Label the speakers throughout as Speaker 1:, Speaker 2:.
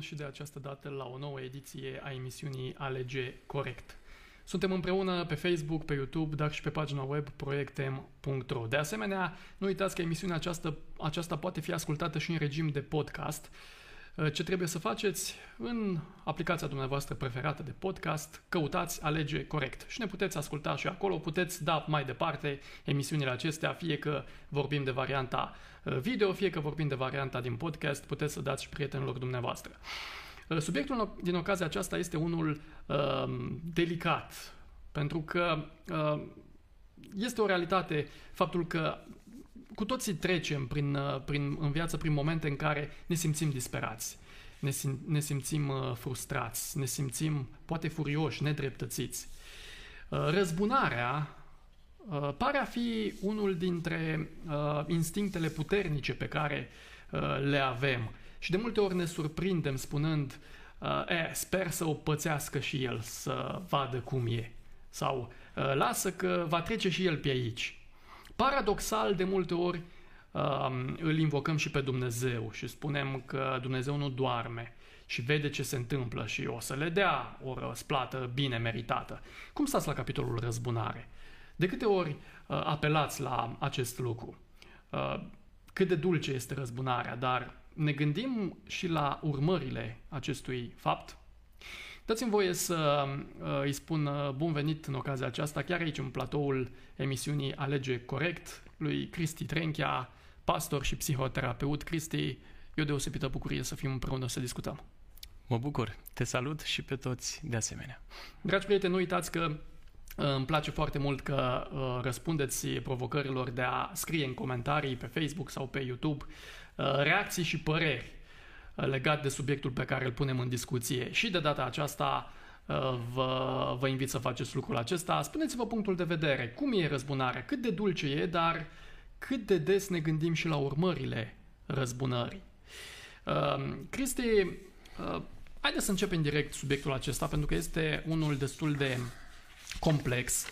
Speaker 1: spun și de această dată la o nouă ediție a emisiunii Alege Corect. Suntem împreună pe Facebook, pe YouTube, dar și pe pagina web proiectem.ro. De asemenea, nu uitați că emisiunea aceasta, aceasta poate fi ascultată și în regim de podcast. Uh, ce trebuie să faceți? În aplicația dumneavoastră preferată de podcast, căutați Alege Corect și ne puteți asculta și acolo, puteți da mai departe emisiunile acestea, fie că vorbim de varianta uh, video, fie că vorbim de varianta din podcast, puteți să dați și prietenilor dumneavoastră. Uh, subiectul din ocazia aceasta este unul uh, delicat, pentru că uh, este o realitate faptul că cu toții trecem prin, uh, prin, în viață prin momente în care ne simțim disperați, ne, sim, ne simțim uh, frustrați, ne simțim poate furioși, nedreptățiți. Uh, răzbunarea uh, pare a fi unul dintre uh, instinctele puternice pe care uh, le avem și de multe ori ne surprindem spunând uh, e, sper să o pățească și el, să vadă cum e. Sau uh, lasă că va trece și el pe aici. Paradoxal, de multe ori uh, îl invocăm și pe Dumnezeu și spunem că Dumnezeu nu doarme și vede ce se întâmplă și o să le dea o răsplată bine meritată. Cum stați la capitolul răzbunare? De câte ori uh, apelați la acest lucru? Uh, cât de dulce este răzbunarea, dar ne gândim și la urmările acestui fapt? Dați-mi voie să uh, îi spun uh, bun venit în ocazia aceasta, chiar aici în platoul emisiunii Alege Corect, lui Cristi Trenchia, pastor și psihoterapeut. Cristi, e o deosebită bucurie să fim împreună să discutăm.
Speaker 2: Mă bucur, te salut și pe toți de asemenea.
Speaker 1: Dragi prieteni, nu uitați că uh, îmi place foarte mult că uh, răspundeți provocărilor de a scrie în comentarii pe Facebook sau pe YouTube uh, reacții și păreri legat de subiectul pe care îl punem în discuție. Și de data aceasta vă, vă invit să faceți lucrul acesta. Spuneți-vă punctul de vedere. Cum e răzbunarea? Cât de dulce e, dar cât de des ne gândim și la urmările răzbunării. Cristi, haideți să începem direct subiectul acesta, pentru că este unul destul de complex.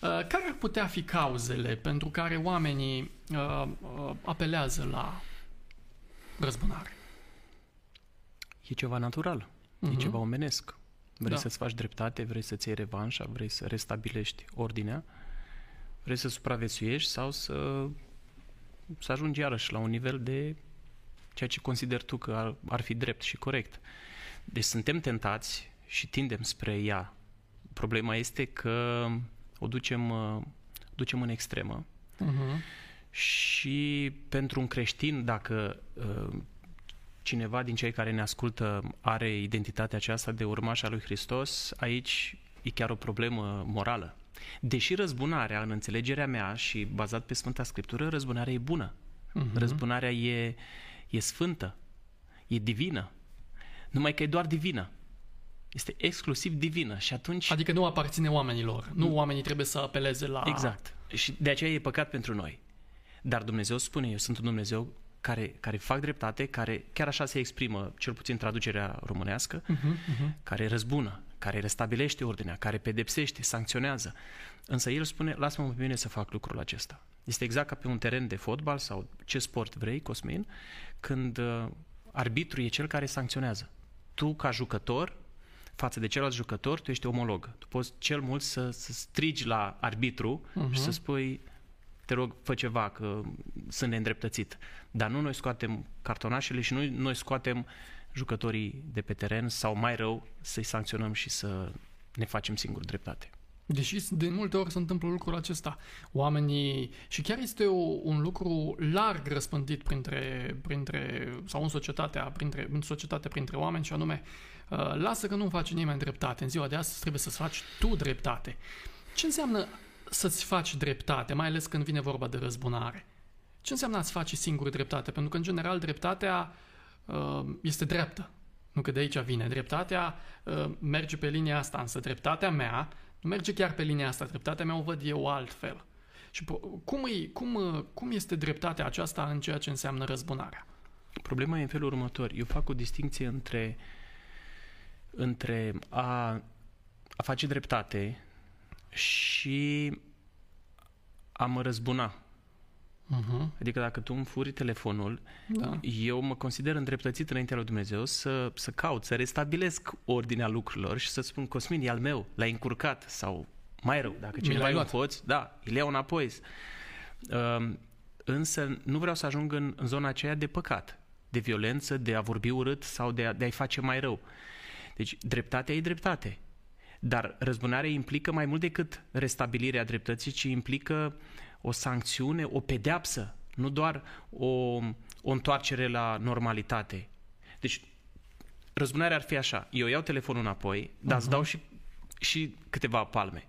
Speaker 1: Care ar putea fi cauzele pentru care oamenii apelează la răzbunare?
Speaker 2: E ceva natural, uh-huh. e mhm. ceva omenesc. Vrei da. să-ți faci dreptate, vrei să-ți iei revanșa, vrei să restabilești ordinea, vrei să supraviețuiești sau să, să ajungi iarăși la un nivel de ceea ce consider tu că ar, ar fi drept și corect. Deci suntem tentați și tindem spre ea. Problema este că o ducem, ducem în extremă. Uh-huh. Și pentru un creștin, dacă uh, cineva din cei care ne ascultă are identitatea aceasta de urmaș al lui Hristos, aici e chiar o problemă morală. Deși răzbunarea, în înțelegerea mea și bazat pe Sfânta Scriptură, răzbunarea e bună. Uh-huh. Răzbunarea e, e sfântă, e divină. Numai că e doar divină. Este exclusiv divină și atunci...
Speaker 1: Adică nu aparține oamenilor. Nu oamenii trebuie să apeleze la...
Speaker 2: Exact. Și de aceea e păcat pentru noi. Dar Dumnezeu spune, eu sunt un Dumnezeu care, care fac dreptate, care chiar așa se exprimă, cel puțin traducerea românească, uh-huh, uh-huh. care răzbună, care restabilește ordinea, care pedepsește, sancționează. Însă el spune, lasă-mă pe mine să fac lucrul acesta. Este exact ca pe un teren de fotbal sau ce sport vrei, Cosmin, când uh, arbitru e cel care sancționează. Tu, ca jucător, față de celălalt jucător, tu ești omolog. Tu poți cel mult să, să strigi la arbitru uh-huh. și să spui te rog, fă ceva, că sunt neîndreptățit. Dar nu noi scoatem cartonașele și nu noi scoatem jucătorii de pe teren sau mai rău să-i sancționăm și să ne facem singur dreptate.
Speaker 1: Deși de multe ori se întâmplă lucrul acesta. Oamenii, și chiar este o, un lucru larg răspândit printre, printre sau în societatea, printre, în societatea printre oameni și anume, uh, lasă că nu face nimeni dreptate. În ziua de astăzi trebuie să-ți faci tu dreptate. Ce înseamnă să-ți faci dreptate, mai ales când vine vorba de răzbunare. Ce înseamnă a-ți face singur dreptate? Pentru că, în general, dreptatea uh, este dreaptă. Nu că de aici vine. Dreptatea uh, merge pe linia asta, însă dreptatea mea nu merge chiar pe linia asta. Dreptatea mea o văd eu altfel. Și cum, e, cum, uh, cum este dreptatea aceasta în ceea ce înseamnă răzbunarea?
Speaker 2: Problema e în felul următor. Eu fac o distinție între, între a, a face dreptate și a mă răzbuna. Uh-huh. Adică dacă tu îmi furi telefonul, da. eu mă consider îndreptățit înaintea lui Dumnezeu să, să caut, să restabilesc ordinea lucrurilor și să spun, Cosmin, e al meu, l-ai încurcat sau mai rău, dacă cineva îi poți, da, îl iau înapoi. Uh, însă nu vreau să ajung în, în zona aceea de păcat, de violență, de a vorbi urât sau de, a, de a-i face mai rău. Deci dreptatea e dreptate. Dar răzbunarea implică mai mult decât restabilirea dreptății, ci implică o sancțiune, o pedeapsă, nu doar o, o întoarcere la normalitate. Deci, răzbunarea ar fi așa. Eu iau telefonul înapoi, dar uh-huh. îți dau și, și câteva palme.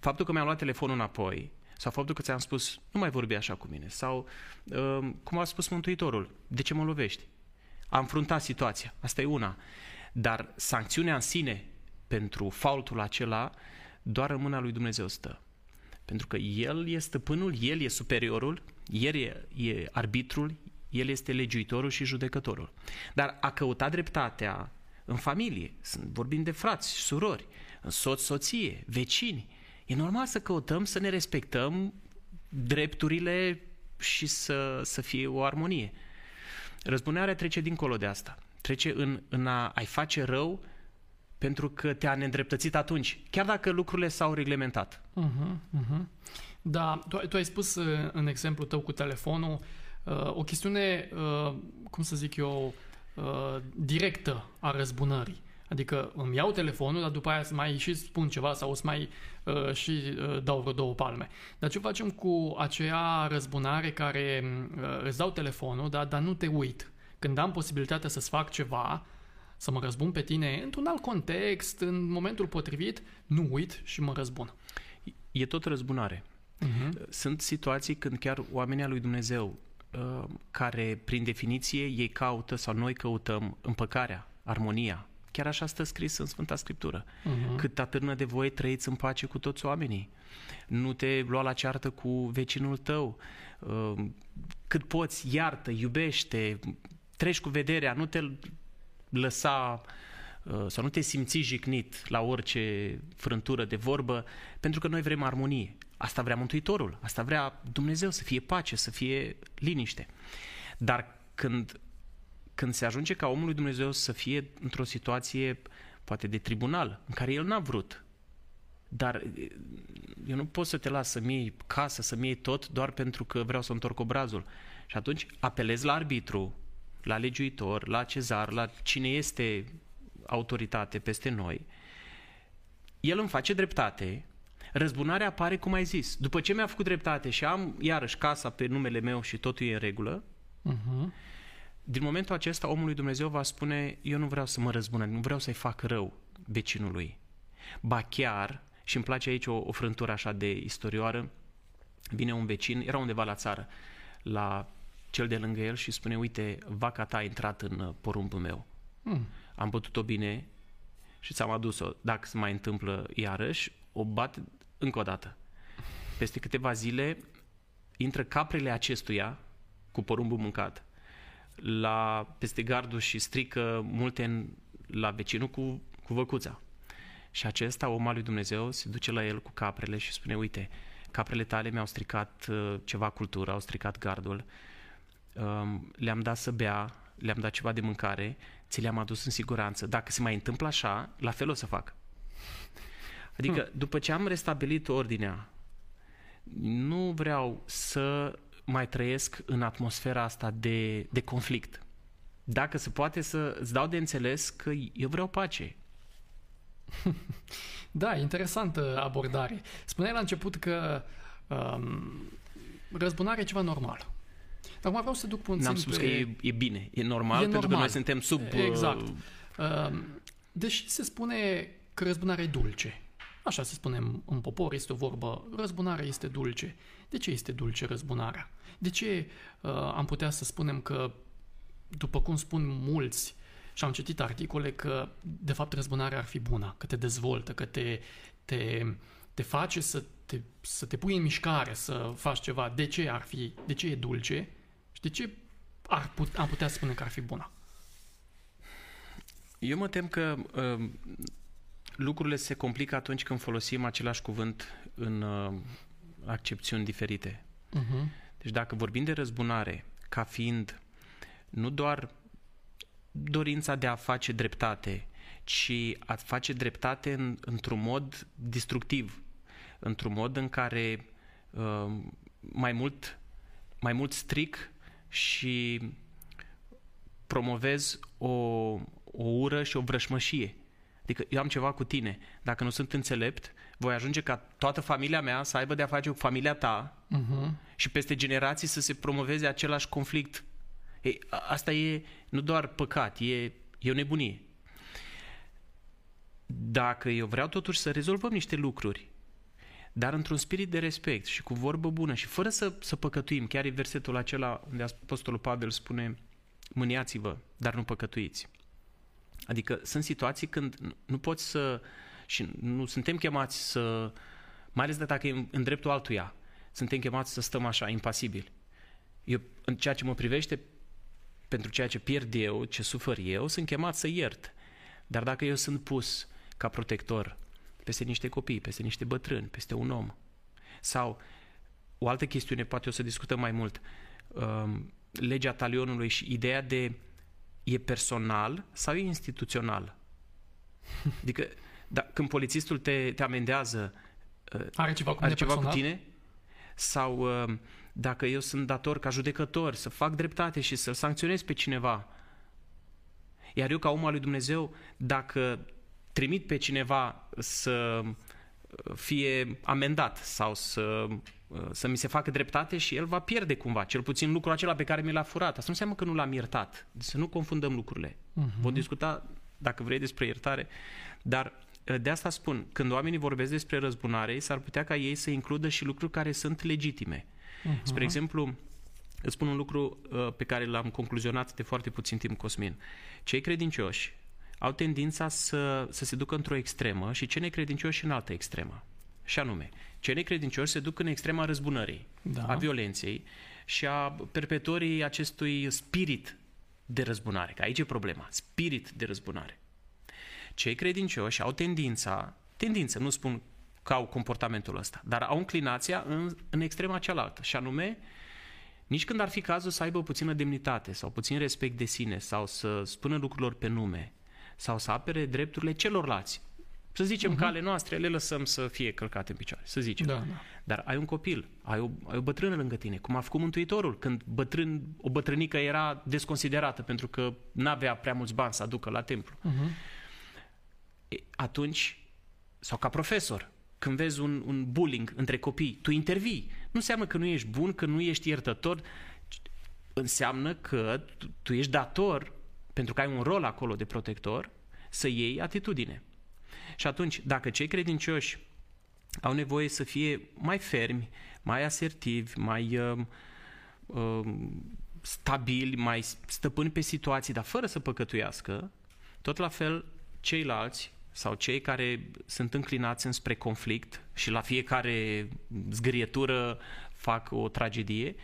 Speaker 2: Faptul că mi-am luat telefonul înapoi sau faptul că ți-am spus nu mai vorbi așa cu mine sau uh, cum a spus Mântuitorul, de ce mă lovești? Am fruntat situația, asta e una. Dar sancțiunea în sine pentru faultul acela doar în mâna lui Dumnezeu stă. Pentru că El e stăpânul, El e superiorul, El e, e arbitrul, El este legiuitorul și judecătorul. Dar a căuta dreptatea în familie, vorbim de frați, surori, în soț, soție, vecini, e normal să căutăm să ne respectăm drepturile și să, să fie o armonie. Răzbunarea trece dincolo de asta. Trece în, în a, a-i face rău pentru că te-a neîndreptățit atunci, chiar dacă lucrurile s-au reglementat.
Speaker 1: Uh-huh, uh-huh. Da, tu, tu ai spus uh, în exemplu tău cu telefonul uh, o chestiune, uh, cum să zic eu, uh, directă a răzbunării. Adică îmi iau telefonul, dar după aia să mai și spun ceva sau o să mai uh, și uh, dau vreo două palme. Dar ce facem cu aceea răzbunare care uh, îți dau telefonul, dar, dar nu te uit? Când am posibilitatea să-ți fac ceva, să mă răzbun pe tine într-un alt context, în momentul potrivit, nu uit și mă răzbun.
Speaker 2: E tot răzbunare. Uh-huh. Sunt situații când chiar oamenii lui Dumnezeu, uh, care prin definiție ei caută sau noi căutăm împăcarea, armonia, Chiar așa stă scris în Sfânta Scriptură. Uh-huh. Cât atârnă de voi, trăiți în pace cu toți oamenii. Nu te lua la ceartă cu vecinul tău. Uh, cât poți, iartă, iubește, treci cu vederea, nu te lăsa uh, sau nu te simți jignit la orice frântură de vorbă, pentru că noi vrem armonie. Asta vrea Mântuitorul, asta vrea Dumnezeu să fie pace, să fie liniște. Dar când, când se ajunge ca omul lui Dumnezeu să fie într-o situație poate de tribunal, în care el n-a vrut, dar uh, eu nu pot să te las să-mi iei casă, să-mi iei tot doar pentru că vreau să întorc obrazul. Și atunci apelez la arbitru, la legiuitor, la cezar, la cine este autoritate peste noi, el îmi face dreptate, răzbunarea apare cum ai zis. După ce mi-a făcut dreptate și am iarăși casa pe numele meu și totul e în regulă, uh-huh. din momentul acesta omul lui Dumnezeu va spune, eu nu vreau să mă răzbună, nu vreau să-i fac rău vecinului. Ba chiar, și îmi place aici o, o frântură așa de istorioară, vine un vecin, era undeva la țară, la cel de lângă el și spune, uite, vaca ta a intrat în uh, porumbul meu. Mm. Am bătut-o bine și ți-am adus-o. Dacă se mai întâmplă iarăși, o bat încă o dată. Peste câteva zile intră caprele acestuia cu porumbul mâncat la, peste gardul și strică multe în, la vecinul cu, cu văcuța. Și acesta, om al lui Dumnezeu, se duce la el cu caprele și spune, uite, caprele tale mi-au stricat uh, ceva cultură, au stricat gardul, le-am dat să bea, le-am dat ceva de mâncare, ți le-am adus în siguranță. Dacă se mai întâmplă așa, la fel o să fac. Adică, hmm. după ce am restabilit ordinea, nu vreau să mai trăiesc în atmosfera asta de, de conflict. Dacă se poate să îți dau de înțeles că eu vreau pace.
Speaker 1: Da, interesantă abordare. Spuneai la început că um, răzbunarea e ceva normal. Acum vreau să duc puțin
Speaker 2: N-am spus pe... că e, e bine, e normal, e pentru normal. că noi suntem sub...
Speaker 1: Exact. Uh... uh deși se spune că răzbunarea e dulce. Așa se spune în popor, este o vorbă, răzbunarea este dulce. De ce este dulce răzbunarea? De ce uh, am putea să spunem că, după cum spun mulți, și am citit articole că, de fapt, răzbunarea ar fi bună, că te dezvoltă, că te, te, te face să te, să te pui în mișcare, să faci ceva. De ce ar fi, de ce e dulce? De ce ar put, am putea spune că ar fi bună?
Speaker 2: Eu mă tem că uh, lucrurile se complică atunci când folosim același cuvânt în uh, accepțiuni diferite. Uh-huh. Deci dacă vorbim de răzbunare ca fiind nu doar dorința de a face dreptate, ci a face dreptate în, într-un mod destructiv, într-un mod în care uh, mai mult mai mult stric și promovez o, o ură și o vrășmășie. Adică eu am ceva cu tine. Dacă nu sunt înțelept, voi ajunge ca toată familia mea să aibă de-a face cu familia ta uh-huh. și peste generații să se promoveze același conflict. Ei, asta e nu doar păcat, e, e o nebunie. Dacă eu vreau totuși să rezolvăm niște lucruri, dar într-un spirit de respect și cu vorbă bună și fără să, să păcătuim, chiar e versetul acela unde Apostolul Pavel spune mâniați-vă, dar nu păcătuiți. Adică sunt situații când nu poți să, și nu suntem chemați să, mai ales de dacă e în dreptul altuia, suntem chemați să stăm așa, impasibili. Eu, în ceea ce mă privește, pentru ceea ce pierd eu, ce sufăr eu, sunt chemat să iert. Dar dacă eu sunt pus ca protector peste niște copii, peste niște bătrâni, peste un om, sau o altă chestiune, poate o să discutăm mai mult, um, legea talionului și ideea de e personal sau e instituțional? Adică, da, când polițistul te, te amendează,
Speaker 1: uh, are ceva cu,
Speaker 2: are ceva cu tine? Sau uh, dacă eu sunt dator ca judecător să fac dreptate și să-l sancționez pe cineva, iar eu ca om al lui Dumnezeu, dacă trimit pe cineva să fie amendat sau să, să mi se facă dreptate și el va pierde cumva, cel puțin lucrul acela pe care mi l-a furat. Asta nu înseamnă că nu l-am iertat. Să nu confundăm lucrurile. Uh-huh. Vom discuta, dacă vrei, despre iertare, dar de asta spun, când oamenii vorbesc despre răzbunare, s-ar putea ca ei să includă și lucruri care sunt legitime. Uh-huh. Spre exemplu, îți spun un lucru uh, pe care l-am concluzionat de foarte puțin timp, Cosmin. Cei credincioși au tendința să, să se ducă într-o extremă și cei necredincioși în altă extremă. Și anume, cei necredincioși se duc în extrema răzbunării, da. a violenței și a perpetuării acestui spirit de răzbunare, că aici e problema, spirit de răzbunare. Cei credincioși au tendința, tendință, nu spun că au comportamentul ăsta, dar au înclinația în, în extrema cealaltă, și anume, nici când ar fi cazul să aibă puțină demnitate sau puțin respect de sine sau să spună lucrurilor pe nume, sau să apere drepturile celorlalți. Să zicem uh-huh. că ale noastre le lăsăm să fie călcate în picioare, să zicem. Da, da. Dar ai un copil, ai o, ai o bătrână lângă tine, cum a făcut Mântuitorul, când bătrân, o bătrânică era desconsiderată pentru că n-avea prea mulți bani să aducă la templu. Uh-huh. E, atunci, sau ca profesor, când vezi un, un bullying între copii, tu intervii. Nu înseamnă că nu ești bun, că nu ești iertător, înseamnă că tu, tu ești dator pentru că ai un rol acolo de protector, să iei atitudine. Și atunci, dacă cei credincioși au nevoie să fie mai fermi, mai asertivi, mai uh, uh, stabili, mai stăpâni pe situații, dar fără să păcătuiască, tot la fel ceilalți sau cei care sunt înclinați înspre conflict și la fiecare zgârietură fac o tragedie,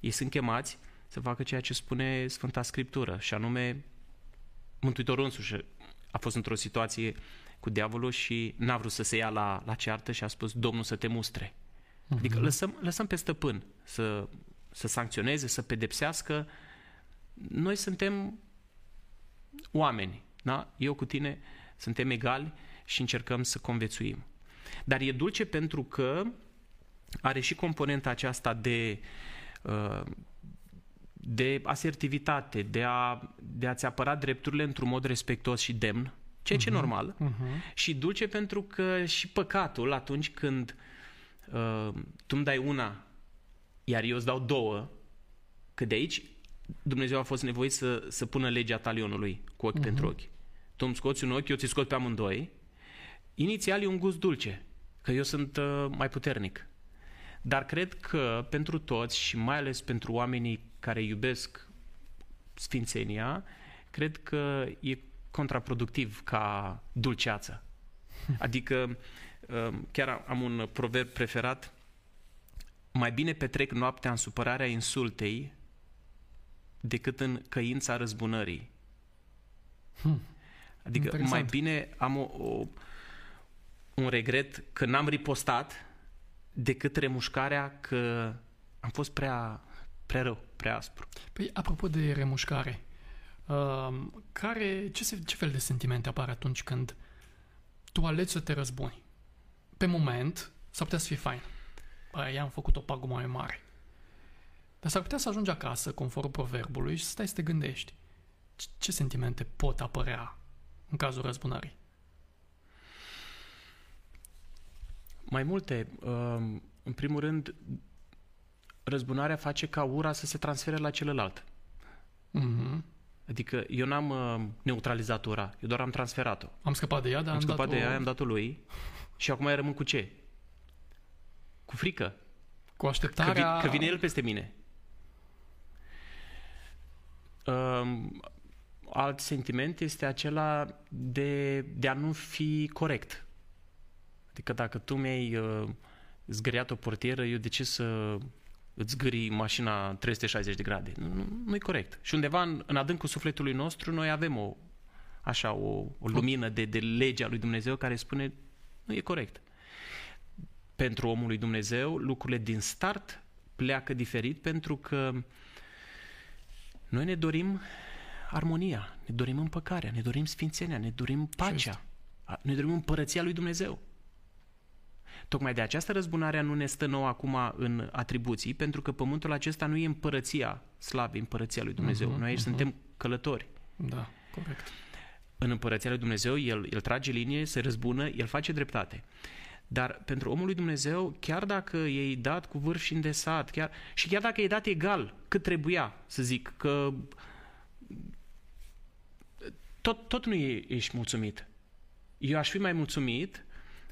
Speaker 2: ei sunt chemați să facă ceea ce spune Sfânta Scriptură, și anume Mântuitorul însuși a fost într-o situație cu diavolul și n-a vrut să se ia la, la ceartă și a spus Domnul să te mustre. Uh-huh. Adică lăsăm, lăsăm pe stăpân să, să sancționeze, să pedepsească. Noi suntem oameni, da? Eu cu tine suntem egali și încercăm să convețuim. Dar e dulce pentru că are și componenta aceasta de uh, de asertivitate, de, a, de a-ți apăra drepturile într-un mod respectuos și demn, ceea ce uh-huh. e mhm. normal, uh-huh. și dulce pentru că și păcatul atunci când uh, tu îmi dai una, iar eu îți dau două, că de aici Dumnezeu a fost nevoit să, să pună legea talionului cu ochi uh-huh. pentru ochi. Tu îmi scoți un ochi, eu ți scot pe amândoi. Inițial e un gust dulce, că eu sunt uh, mai puternic. Dar cred că pentru toți și mai ales pentru oamenii care iubesc sfințenia, cred că e contraproductiv ca dulceață. Adică, um, chiar am un proverb preferat, mai bine petrec noaptea în supărarea insultei decât în căința răzbunării. Hmm. Adică Interesant. mai bine am o, o, un regret că n-am ripostat decât remușcarea că am fost prea, prea rău, prea aspru.
Speaker 1: Păi, apropo de remușcare, uh, care, ce, se, ce fel de sentimente apar atunci când tu alegi să te răzbuni? Pe moment, s-ar putea să fie fain. Băi, i-am făcut o pagubă mai mare. Dar s-ar putea să ajungi acasă, conform proverbului, și să stai să te gândești. Ce sentimente pot apărea în cazul răzbunării?
Speaker 2: Mai multe. Um, în primul rând, răzbunarea face ca ura să se transfere la celălalt.
Speaker 1: Mm-hmm.
Speaker 2: Adică eu n-am uh, neutralizat ura, eu doar am transferat-o.
Speaker 1: Am scăpat de ea, dar
Speaker 2: am,
Speaker 1: am
Speaker 2: scăpat
Speaker 1: dat-o...
Speaker 2: de ea, am dat-o lui și acum mai rămân cu ce? Cu frică.
Speaker 1: Cu așteptarea...
Speaker 2: Că, vi, că vine el peste mine. Um, alt sentiment este acela de, de a nu fi corect. Adică dacă tu mi-ai uh, zgâriat o portieră, eu de ce să îți zgâri mașina 360 de grade? Nu, nu, nu e corect. Și undeva în, în adâncul sufletului nostru noi avem o așa o, o lumină de, de legea lui Dumnezeu care spune nu e corect. Pentru omul lui Dumnezeu lucrurile din start pleacă diferit pentru că noi ne dorim armonia, ne dorim împăcarea, ne dorim sfințenia, ne dorim pacea, ne dorim împărăția lui Dumnezeu. Tocmai de această răzbunare nu ne stă nouă acum în atribuții, pentru că pământul acesta nu e împărăția slavei, împărăția lui Dumnezeu. Uh-huh, Noi aici uh-huh. suntem călători.
Speaker 1: Da, corect.
Speaker 2: În împărăția lui Dumnezeu, el, el trage linie, se răzbună, el face dreptate. Dar pentru omul lui Dumnezeu, chiar dacă i-ai dat cu vârf și îndesat, chiar, și chiar dacă i-ai dat egal cât trebuia, să zic, că tot, tot nu ești mulțumit. Eu aș fi mai mulțumit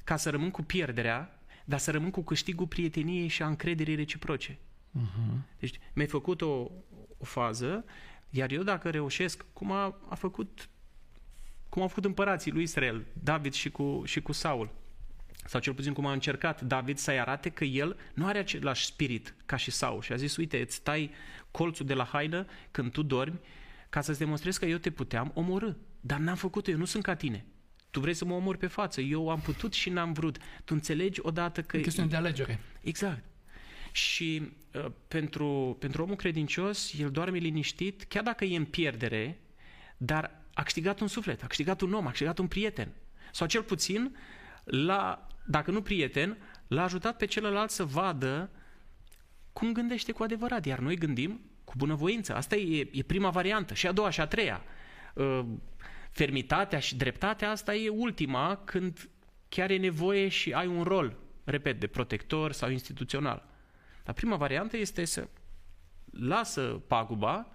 Speaker 2: ca să rămân cu pierderea, dar să rămân cu câștigul prieteniei și a încrederii reciproce. Uh-huh. Deci mi-ai făcut o, o fază, iar eu dacă reușesc, cum a, a făcut cum au făcut împărații lui Israel, David și cu, și cu Saul, sau cel puțin cum a încercat David să-i arate că el nu are același spirit ca și Saul și a zis, uite, îți tai colțul de la haină când tu dormi ca să-ți demonstrezi că eu te puteam omorâ. Dar n-am făcut-o, eu nu sunt ca tine. Tu vrei să mă omori pe față. Eu am putut și n-am vrut. Tu înțelegi odată că...
Speaker 1: E chestiune de alegere.
Speaker 2: Exact. Și uh, pentru, pentru omul credincios, el doarme liniștit, chiar dacă e în pierdere, dar a câștigat un suflet, a câștigat un om, a câștigat un prieten. Sau cel puțin, la, dacă nu prieten, l-a ajutat pe celălalt să vadă cum gândește cu adevărat. Iar noi gândim cu bunăvoință. Asta e, e prima variantă. Și a doua și a treia. Uh, fermitatea și dreptatea, asta e ultima când chiar e nevoie și ai un rol, repet, de protector sau instituțional. Dar prima variantă este să lasă paguba,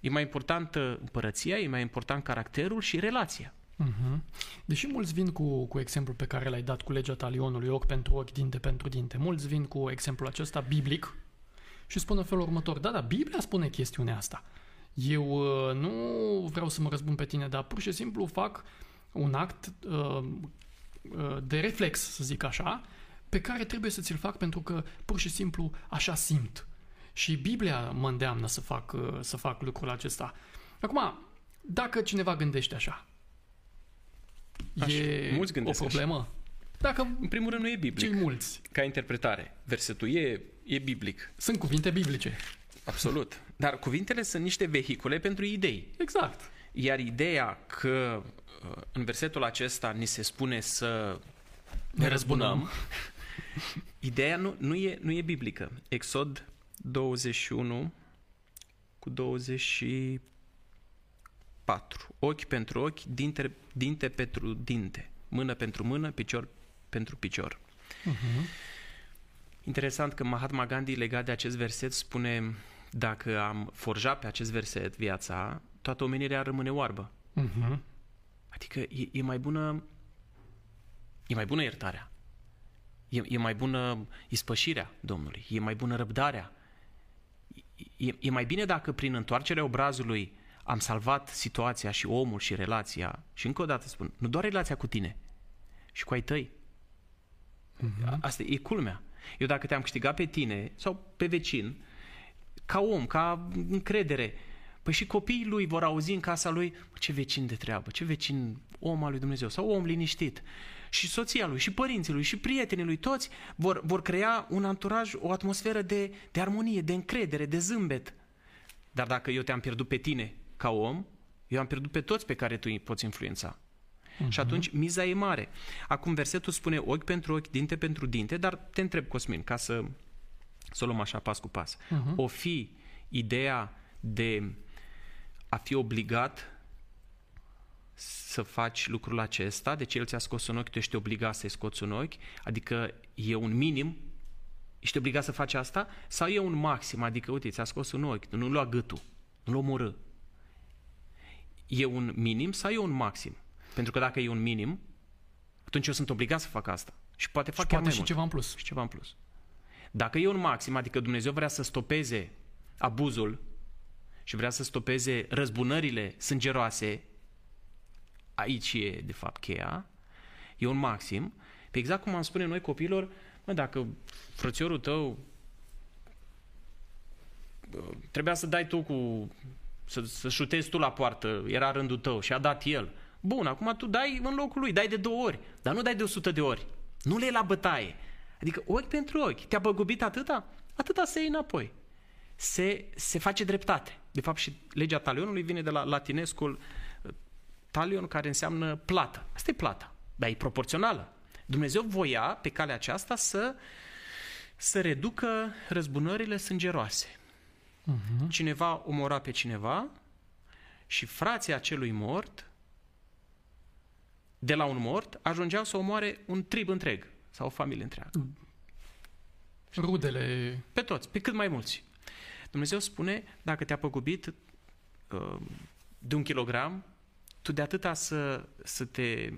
Speaker 2: e mai importantă împărăția, e mai important caracterul și relația.
Speaker 1: Uh-huh. Deși mulți vin cu, cu exemplul pe care l-ai dat cu legea talionului, ochi pentru ochi, dinte pentru dinte, mulți vin cu exemplul acesta biblic și spun în felul următor, da, da, Biblia spune chestiunea asta. Eu uh, nu vreau să mă răzbun pe tine, dar pur și simplu fac un act uh, uh, de reflex, să zic așa, pe care trebuie să ți-l fac pentru că pur și simplu așa simt. Și Biblia mă îndeamnă să fac, uh, să fac lucrul acesta. Acum, dacă cineva gândește așa, așa e mulți o problemă? Așa.
Speaker 2: Dacă în primul rând nu e biblic.
Speaker 1: Cei mulți.
Speaker 2: Ca interpretare. Versetul e, e biblic.
Speaker 1: Sunt cuvinte biblice.
Speaker 2: Absolut. Dar cuvintele sunt niște vehicule pentru idei.
Speaker 1: Exact.
Speaker 2: Iar ideea că uh, în versetul acesta ni se spune să
Speaker 1: ne răzbunăm,
Speaker 2: ideea nu, nu, e, nu e biblică. Exod 21 cu 24. Ochi pentru ochi, dinte, dinte pentru dinte, mână pentru mână, picior pentru picior. Uh-huh. Interesant că Mahatma Gandhi legat de acest verset spune dacă am forjat pe acest verset viața, toată omenirea rămâne oarbă. Uh-huh. Adică e, e mai bună e mai bună iertarea. E, e mai bună ispășirea Domnului. E mai bună răbdarea. E, e mai bine dacă prin întoarcerea obrazului am salvat situația și omul și relația. Și încă o dată spun, nu doar relația cu tine, și cu ai tăi. Uh-huh. Asta e culmea. Eu dacă te-am câștigat pe tine sau pe vecin, ca om, ca încredere. Păi și copiii lui vor auzi în casa lui, ce vecin de treabă, ce vecin om al lui Dumnezeu, sau om liniștit. și soția lui, și părinții lui, și prietenii lui, toți vor, vor crea un anturaj, o atmosferă de, de armonie, de încredere, de zâmbet. Dar dacă eu te-am pierdut pe tine ca om, eu am pierdut pe toți pe care tu îi poți influența. Uh-huh. Și atunci miza e mare. Acum versetul spune ochi pentru ochi, dinte pentru dinte, dar te întreb, Cosmin, ca să, să o luăm așa pas cu pas. Uh-huh. O fi ideea de a fi obligat să faci lucrul acesta, deci el ți-a scos un ochi, tu ești obligat să-i scoți un ochi, adică e un minim, ești obligat să faci asta, sau e un maxim, adică, uite, ți-a scos un ochi, nu lua gâtul, nu-l omorâ. E un minim sau e un maxim? Pentru că dacă e un minim, atunci eu sunt obligat să fac asta. Și poate fac
Speaker 1: și
Speaker 2: chiar
Speaker 1: poate
Speaker 2: mai
Speaker 1: și
Speaker 2: mult.
Speaker 1: ceva în plus.
Speaker 2: Și ceva în plus. Dacă e un maxim, adică Dumnezeu vrea să stopeze abuzul și vrea să stopeze răzbunările sângeroase, aici e de fapt cheia, e un maxim, pe exact cum am spune noi copilor, mă, dacă frățiorul tău trebuia să dai tu cu să, să șutezi tu la poartă, era rândul tău și a dat el. Bun, acum tu dai în locul lui, dai de două ori, dar nu dai de 100 de ori. Nu le iei la bătaie. Adică ochi pentru ochi. Te-a băgubit atâta? Atâta să iei înapoi. Se, se face dreptate. De fapt și legea talionului vine de la latinescul uh, talion care înseamnă plată. Asta e plata, dar e proporțională. Dumnezeu voia pe calea aceasta să, să reducă răzbunările sângeroase. Uh-huh. Cineva omora pe cineva și frații acelui mort de la un mort ajungeau să omoare un trib întreg sau o familie întreagă.
Speaker 1: Rudele...
Speaker 2: Pe toți, pe cât mai mulți. Dumnezeu spune, dacă te-a păgubit uh, de un kilogram, tu de atâta să, să te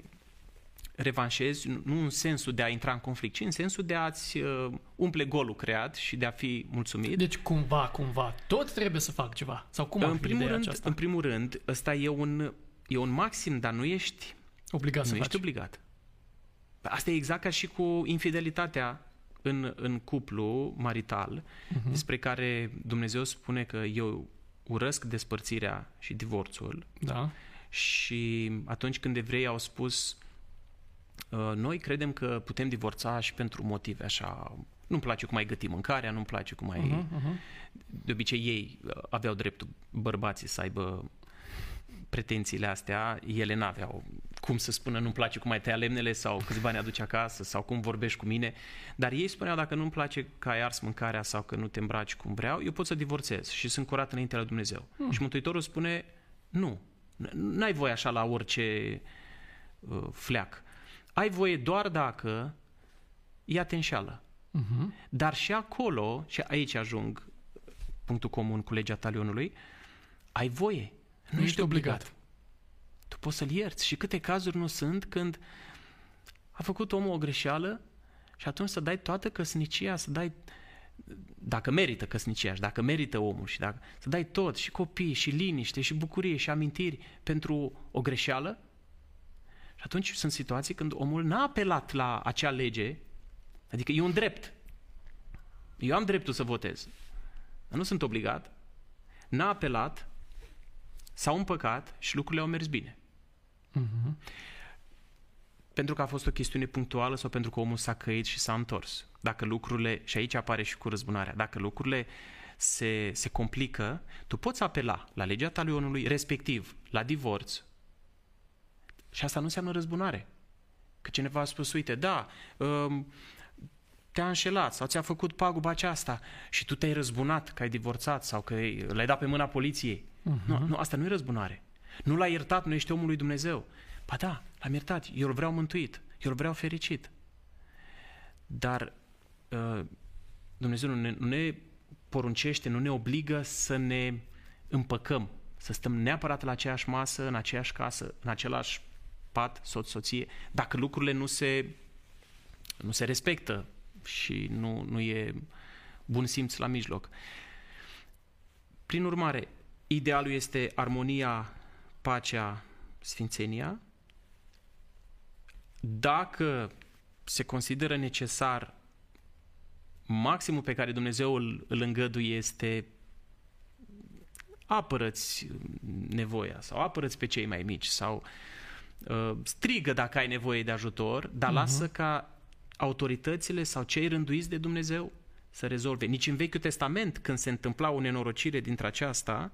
Speaker 2: revanșezi, nu în sensul de a intra în conflict, ci în sensul de a-ți uh, umple golul creat și de a fi mulțumit.
Speaker 1: Deci cumva, cumva, tot trebuie să fac ceva. Sau cum
Speaker 2: în
Speaker 1: ar fi
Speaker 2: primul
Speaker 1: ideea
Speaker 2: rând,
Speaker 1: aceasta?
Speaker 2: În primul rând, ăsta e un, e un maxim, dar nu ești,
Speaker 1: Obligat
Speaker 2: nu
Speaker 1: să
Speaker 2: ești
Speaker 1: faci.
Speaker 2: obligat. Asta e exact ca și cu infidelitatea în, în cuplu marital,
Speaker 1: Mhm.
Speaker 2: despre care Dumnezeu spune că eu urăsc despărțirea și divorțul
Speaker 1: Da.
Speaker 2: și atunci când evrei au spus uh, noi credem că putem divorța și pentru motive așa nu-mi place cum ai găti mâncarea, nu-mi place cum ai...
Speaker 1: Uh-huh, uh-huh.
Speaker 2: De obicei ei uh, aveau dreptul bărbații să aibă pretențiile astea, ele n-aveau cum să spună nu-mi place cum ai tăia lemnele sau câți bani aduci acasă sau cum vorbești cu mine, dar ei spuneau dacă nu-mi place că ai ars mâncarea sau că nu te îmbraci cum vreau, eu pot să divorțez și sunt curat înaintea lui Dumnezeu. Mm. Și Mântuitorul spune nu, n-ai voie așa la orice uh, fleac. Ai voie doar dacă ea te înșeală.
Speaker 1: Uh-huh.
Speaker 2: Dar și acolo, și aici ajung punctul comun cu legea talionului, ai voie. Nu,
Speaker 1: Nu
Speaker 2: ești obligat. Tu poți să-l ierți. Și câte cazuri nu sunt când a făcut omul o greșeală și atunci să dai toată căsnicia, să dai dacă merită căsnicia și dacă merită omul și dacă, să dai tot, și copii, și liniște, și bucurie, și amintiri pentru o greșeală. Și atunci sunt situații când omul n-a apelat la acea lege, adică e un drept. Eu am dreptul să votez, dar nu sunt obligat. N-a apelat, s-au împăcat și lucrurile au mers bine.
Speaker 1: Uh-huh.
Speaker 2: Pentru că a fost o chestiune punctuală sau pentru că omul s-a căit și s-a întors. Dacă lucrurile, și aici apare și cu răzbunarea, dacă lucrurile se, se complică, tu poți apela la legea talionului, respectiv la divorț. Și asta nu înseamnă răzbunare. Că cineva a spus, uite, da, um, te-a înșelat sau ți-a făcut paguba aceasta și tu te-ai răzbunat că ai divorțat sau că l-ai dat pe mâna poliției. Uh-huh. Nu, nu, asta nu e răzbunare. Nu l-ai iertat, nu ești omul lui Dumnezeu. Ba da, l-am iertat, eu îl vreau mântuit, eu îl vreau fericit. Dar uh, Dumnezeu nu ne, nu ne poruncește, nu ne obligă să ne împăcăm, să stăm neapărat la aceeași masă, în aceeași casă, în același pat, soț-soție, dacă lucrurile nu se, nu se respectă și nu, nu e bun simț la mijloc. Prin urmare, idealul este armonia, pacea, sfințenia. Dacă se consideră necesar, maximul pe care Dumnezeu îl, îl îngăduie este apărăți nevoia sau apărăți pe cei mai mici sau uh, strigă dacă ai nevoie de ajutor, dar uh-huh. lasă ca autoritățile sau cei rânduiți de Dumnezeu să rezolve. Nici în Vechiul Testament, când se întâmpla o nenorocire dintre aceasta,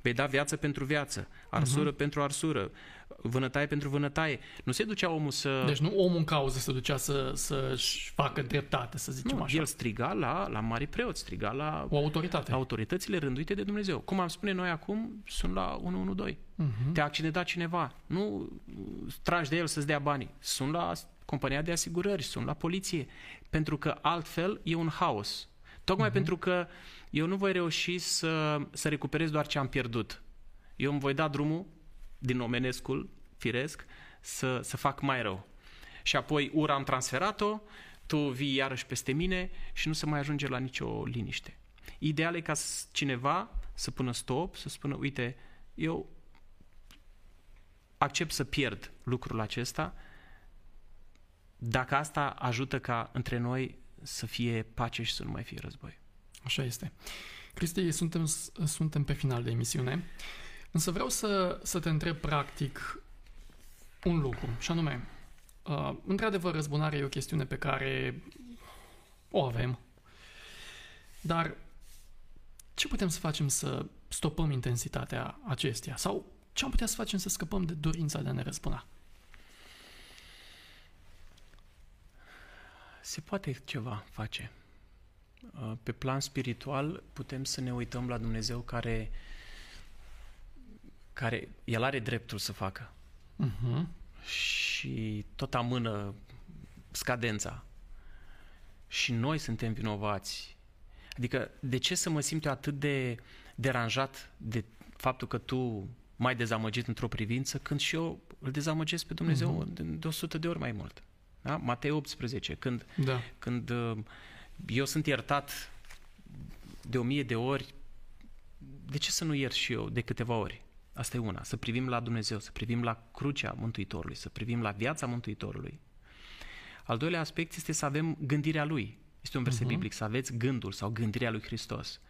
Speaker 2: vei da viață pentru viață, arsură uh-huh. pentru arsură, vânătaie pentru vânătaie. Nu se ducea omul să...
Speaker 1: Deci nu omul în cauză se ducea să, să-și facă dreptate, să zicem
Speaker 2: nu,
Speaker 1: așa.
Speaker 2: el striga la, la mari preoți, striga la...
Speaker 1: O autoritate.
Speaker 2: Autoritățile rânduite de Dumnezeu. Cum am spune noi acum, sunt la 112. Uh-huh. Te-a accidentat cineva. Nu tragi de el să-ți dea banii. Sunt la compania de asigurări, sunt la poliție. Pentru că altfel e un haos. Tocmai uh-huh. pentru că eu nu voi reuși să, să recuperez doar ce am pierdut. Eu îmi voi da drumul din omenescul firesc să, să fac mai rău. Și apoi ura am transferat-o, tu vii iarăși peste mine și nu se mai ajunge la nicio liniște. Ideal e ca cineva să pună stop, să spună, uite, eu accept să pierd lucrul acesta dacă asta ajută ca între noi să fie pace și să nu mai fie război.
Speaker 1: Așa este. Cristi, suntem, suntem pe final de emisiune, însă vreau să, să te întreb practic un lucru, și anume, uh, într-adevăr, răzbunarea e o chestiune pe care o avem, dar ce putem să facem să stopăm intensitatea acesteia? Sau ce am putea să facem să scăpăm de dorința de a ne răzbuna?
Speaker 2: Se poate ceva face. Uh, pe plan spiritual putem să ne uităm la Dumnezeu care, care El are dreptul să facă. Uh-huh. Și tot amână scadența. Și noi suntem vinovați. Adică, de ce să mă simt eu atât de deranjat de faptul că tu m-ai dezamăgit într-o privință, când și eu îl dezamăgesc pe Dumnezeu uh-huh. de, de 100 de ori mai mult. Da? Matei 18, când, da. când uh, eu sunt iertat de o mie de ori, de ce să nu iert și eu de câteva ori? Asta e una, să privim la Dumnezeu, să privim la crucea Mântuitorului, să privim la viața Mântuitorului. Al doilea aspect este să avem gândirea Lui. Este un verset uh-huh. biblic, să aveți gândul sau gândirea Lui Hristos.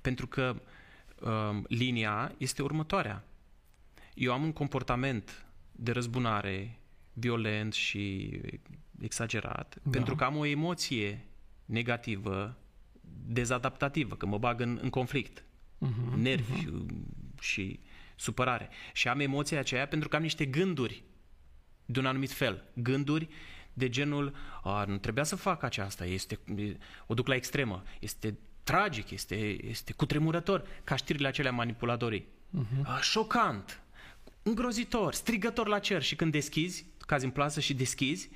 Speaker 2: Pentru că um, linia este următoarea. Eu am un comportament de răzbunare violent și exagerat, da. pentru că am o emoție negativă, dezadaptativă, că mă bag în, în conflict, uh-huh, nervi uh-huh. și supărare. Și am emoția aceea pentru că am niște gânduri de un anumit fel. Gânduri de genul, a, nu trebuia să fac aceasta, este, o duc la extremă, este tragic, este, este cutremurător, ca știrile acelea manipulatorii. Uh-huh. A, șocant, îngrozitor, strigător la cer și când deschizi, cazi în plasă și deschizi,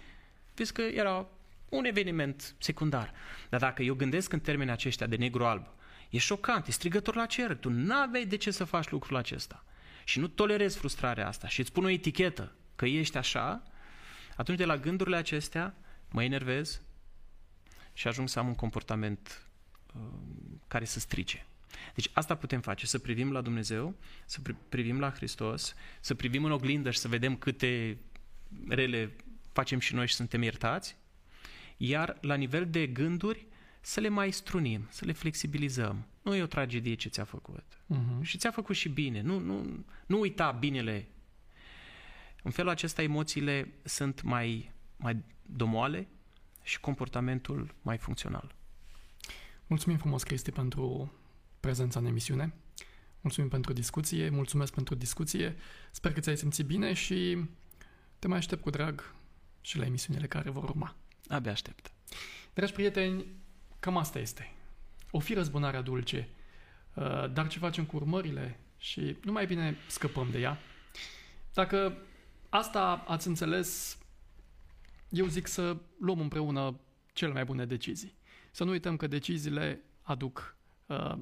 Speaker 2: vezi că era un eveniment secundar. Dar dacă eu gândesc în termeni aceștia de negru-alb, e șocant, e strigător la cer, tu n-aveai de ce să faci lucrul acesta și nu tolerezi frustrarea asta și îți pun o etichetă că ești așa, atunci de la gândurile acestea mă enervez și ajung să am un comportament uh, care să strice. Deci asta putem face, să privim la Dumnezeu, să privim la Hristos, să privim în oglindă și să vedem câte rele facem și noi și suntem iertați iar la nivel de gânduri să le mai strunim, să le flexibilizăm. Nu e o tragedie ce ți-a făcut. Uh-huh. Și ți-a făcut și bine. Nu, nu, nu uita binele. În felul acesta emoțiile sunt mai, mai domoale și comportamentul mai funcțional.
Speaker 1: Mulțumim frumos, Cristi, pentru prezența în emisiune. Mulțumim pentru discuție, mulțumesc pentru discuție. Sper că ți-ai simțit bine și te mai aștept cu drag și la emisiunile care vor urma.
Speaker 2: Abia aștept.
Speaker 1: Dragi prieteni, cam asta este. O fi răzbunarea dulce, uh, dar ce facem cu urmările și nu mai bine scăpăm de ea. Dacă asta ați înțeles, eu zic să luăm împreună cele mai bune decizii. Să nu uităm că deciziile aduc uh,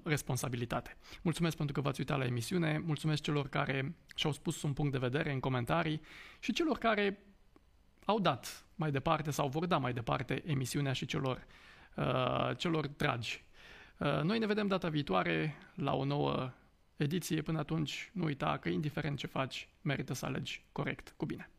Speaker 1: responsabilitate. Mulțumesc pentru că v-ați uitat la emisiune, mulțumesc celor care și-au spus un punct de vedere în comentarii și celor care au dat mai departe sau vor da mai departe emisiunea și celor, uh, celor dragi. Uh, noi ne vedem data viitoare la o nouă ediție. Până atunci, nu uita că indiferent ce faci, merită să alegi corect, cu bine.